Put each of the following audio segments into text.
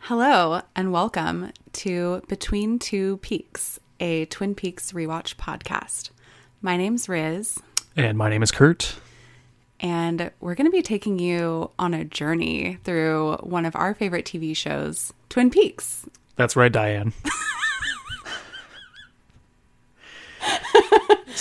Hello, and welcome to Between Two Peaks, a Twin Peaks rewatch podcast. My name's Rizz, And my name is Curt. and we're going to be taking you on a journey through one of our favorite TV shows, Twin Peaks. That's right, Diane.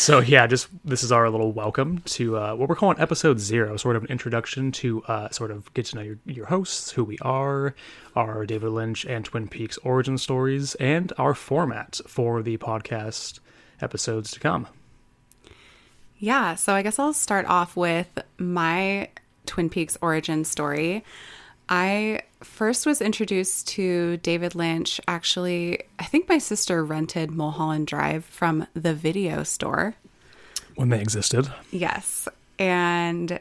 so yeah, just this is our little welcome to uh, what we're calling episode zero, sort of an introduction to uh, sort of get to know your, your hosts, who we are, our David Lynch and Twin Peaks origin stories, and our format for the podcast episodes to come. Yeah, so I guess I'll start off with my Twin Peaks origin story. I first was introduced to David Lynch. Actually, I think my sister rented Mulholland Drive from the video store. When they existed, Yes. And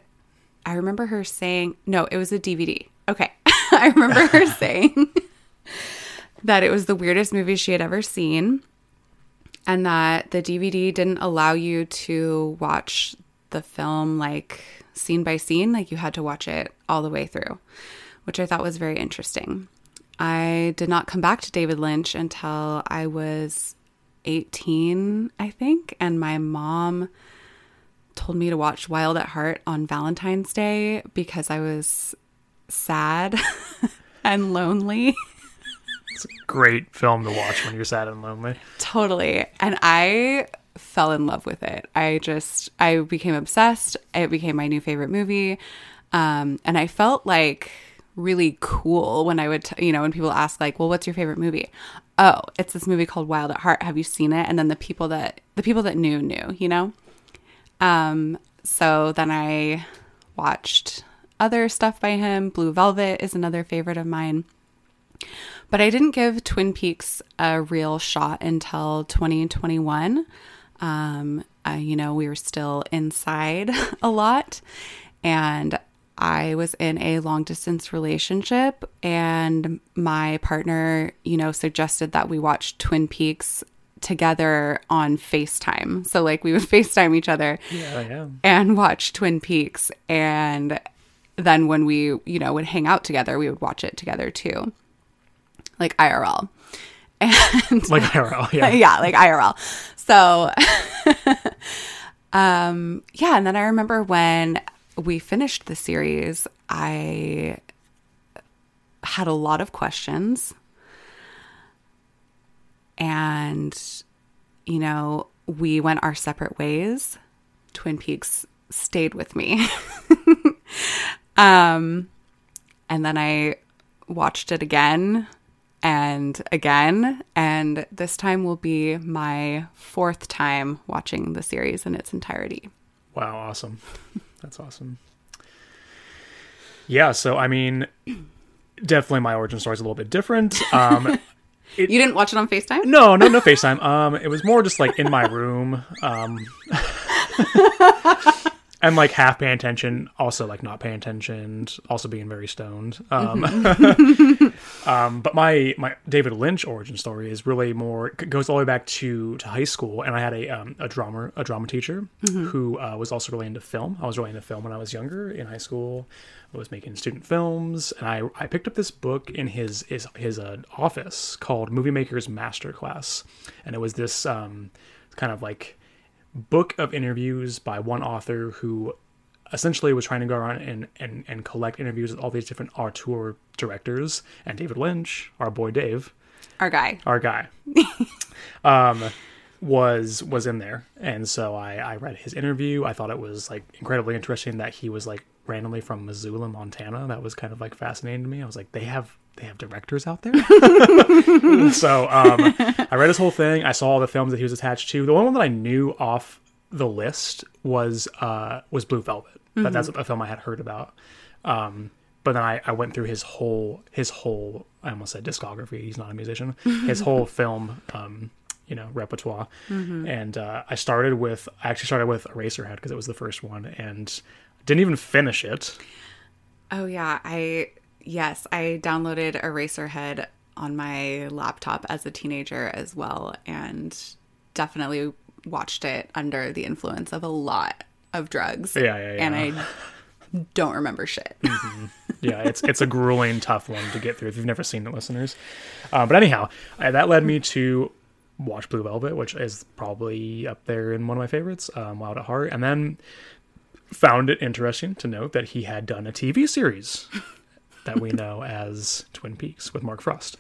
I remember her saying, no, it was a DVD. Okay. I remember her saying that it was the weirdest movie she had ever seen and that the DVD didn't allow you to watch the film like scene by scene. Like you had to watch it all the way through, which I thought was very interesting. I did not come back to David Lynch until I was 18, I think. And my mom told me to watch Wild at Heart on Valentine's Day because I was sad and lonely. it's a great film to watch when you're sad and lonely. totally. And I fell in love with it. I just, I became obsessed. It became my new favorite movie. Um, and I felt like really cool when I would, t- you know, when people ask, like, well, what's your favorite movie? Oh, it's this movie called Wild at Heart. Have you seen it? And then the people that, the people that knew, knew, you know? Um, so then I watched other stuff by him. Blue Velvet is another favorite of mine. But I didn't give Twin Peaks a real shot until 2021. Um, uh, you know, we were still inside a lot. And I was in a long distance relationship, and my partner, you know, suggested that we watch Twin Peaks together on FaceTime. So, like, we would FaceTime each other Yeah, and watch Twin Peaks. And then when we, you know, would hang out together, we would watch it together too, like IRL. And Like IRL, yeah. yeah, like IRL. So, um, yeah. And then I remember when we finished the series, I had a lot of questions. And, you know, we went our separate ways. Twin Peaks stayed with me. um, and then I watched it again and again. And this time will be my fourth time watching the series in its entirety. Wow, awesome. That's awesome. Yeah, so I mean, definitely my origin story is a little bit different. Um, You didn't watch it on FaceTime? no, no, no FaceTime. Um, it was more just like in my room. Um, and like half paying attention, also like not paying attention, also being very stoned. Um, um, but my my David Lynch origin story is really more goes all the way back to to high school, and I had a um, a drama a drama teacher who uh, was also really into film. I was really into film when I was younger in high school. I was making student films, and I I picked up this book in his his his uh, office called Movie Maker's Masterclass, and it was this um, kind of like book of interviews by one author who essentially was trying to go around and, and, and collect interviews with all these different auteur directors. And David Lynch, our boy Dave, Our guy. our guy, um, was was in there, and so I, I read his interview. I thought it was like incredibly interesting that he was like randomly from Missoula, Montana. That was kind of like fascinating to me. I was like, they have they have directors out there. so um, I read his whole thing. I saw all the films that he was attached to. The one that I knew off the list was uh, was Blue Velvet. But that's a film I had heard about. Um, but then I, I went through his whole his whole I almost said discography. He's not a musician. His whole film, um, you know, repertoire. And uh, I started with I actually started with Eraserhead because it was the first one, and didn't even finish it. Oh yeah, I yes, I downloaded Eraserhead on my laptop as a teenager as well and definitely watched it under the influence of a lot of drugs. Yeah, yeah, yeah. And I don't remember shit. yeah, it's it's a grueling, tough one to get through if you've never seen it, listeners. Uh, but anyhow, uh, that led me to watch Blue Velvet, which is probably up there in one of my favorites, um, Wild at Heart, and then found it interesting to note that he had done a TV series that we know as Twin Peaks with Mark Frost.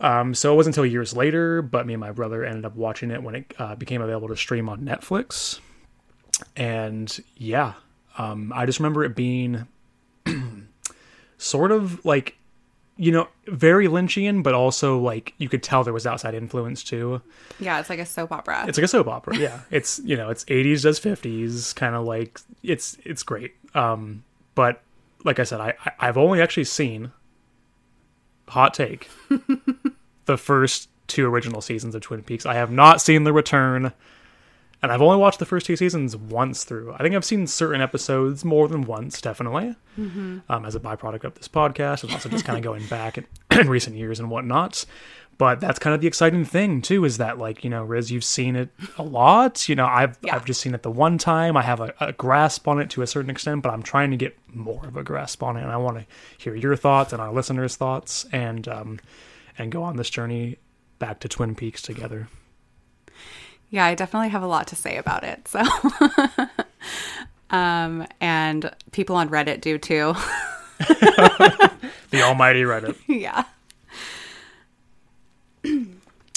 Um, so it wasn't until years later, but me and my brother ended up watching it when it uh, became available to stream on Netflix. And yeah, um, I just remember it being sort of like, you know, very Lynchian, but also like you could tell there was outside influence too. yeah, it's like a soap opera. It's like a soap opera. Yeah, it's you know, it's 80s does 50s, kind of like it's it's great. Um, but like I said, I I've only actually seen hot take the first two original seasons of Twin Peaks. I have not seen the return. And I've only watched the first two seasons once through. I think I've seen certain episodes more than once, definitely, um, as a byproduct of this podcast, and also just kind of going back in, in recent years and whatnot. But that's kind of the exciting thing too, is that like you know, Rizz, you've seen it a lot. You know, I've Yeah. I've just seen it the one time. I have a, a grasp on it to a certain extent, but I'm trying to get more of a grasp on it, and I want to hear your thoughts and our listeners' thoughts, and um, and go on this journey back to Twin Peaks together. Yeah, I definitely have a lot to say about it. So, um, and people on Reddit do too. The almighty Reddit. yeah.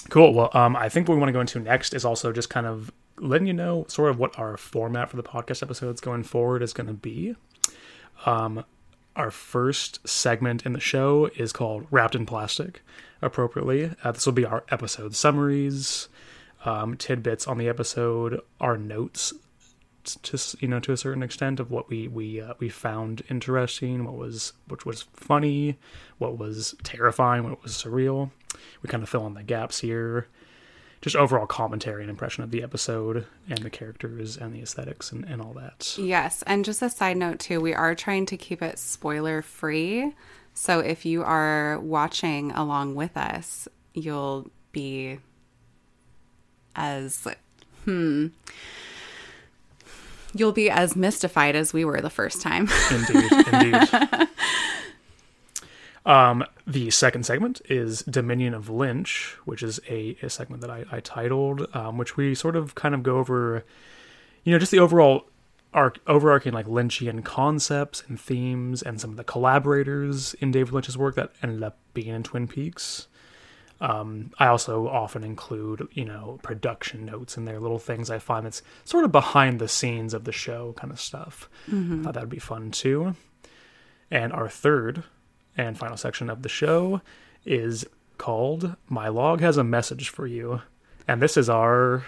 Cool. Well, um, I think what we want to go into next is also just kind of letting you know sort of what our format for the podcast episodes going forward is going to be. Um, our first segment in the show is called Wrapped in Plastic, appropriately. Uh, this will be our episode summaries, um, tidbits on the episode, our notes just you know to a certain extent of what we we uh, we found interesting what was which was funny what was terrifying what was surreal. We kind of fill in the gaps here. Just overall commentary and impression of the episode and the characters and the aesthetics and, and all that. Yes, and just a side note too, we are trying to keep it spoiler free. So if you are watching along with us, you'll be as hmm you'll be as mystified as we were the first time. indeed indeed um the second segment is dominion of lynch which is a, a segment that i, I titled um, which we sort of kind of go over you know just the overall arc overarching like lynchian concepts and themes and some of the collaborators in david lynch's work that ended up being in twin peaks um, I also often include, you know, production notes in there, little things I find that's sort of behind the scenes of the show kind of stuff. I thought that would be fun too. And our third and final section of the show is called My Log Has a Message for You. And this is our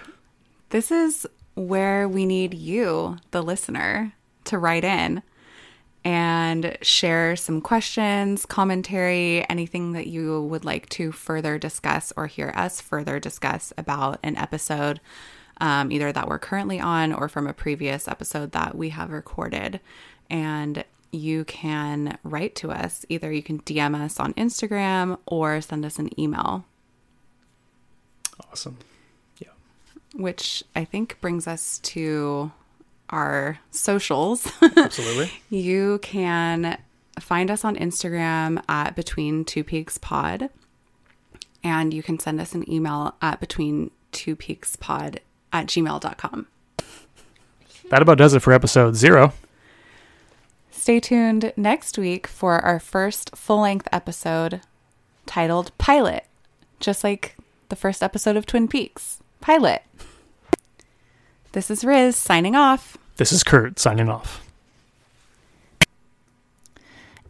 This is where we need you, the listener, to write in and share some questions, commentary, anything that you would like to further discuss or hear us further discuss about an episode, um, either that we're currently on or from a previous episode that we have recorded. And you can write to us. Either you can DM us on Instagram or send us an email. awesome. Yeah. which I think brings us to our socials. Absolutely. you can find us on Instagram at Between Two Peaks Pod, and you can send us an email at Between Two Peaks Pod at gmail.com. That about does it for episode zero. Stay tuned next week for our first full length episode titled Pilot, just like the first episode of Twin Peaks. Pilot. This is Rizz signing off. This is Curt signing off.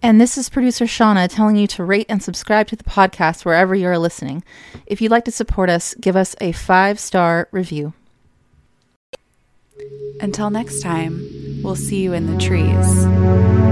And this is producer Shauna telling you to rate and subscribe to the podcast wherever you are listening. If you'd like to support us, give us a five star review. Until next time, we'll see you in the trees.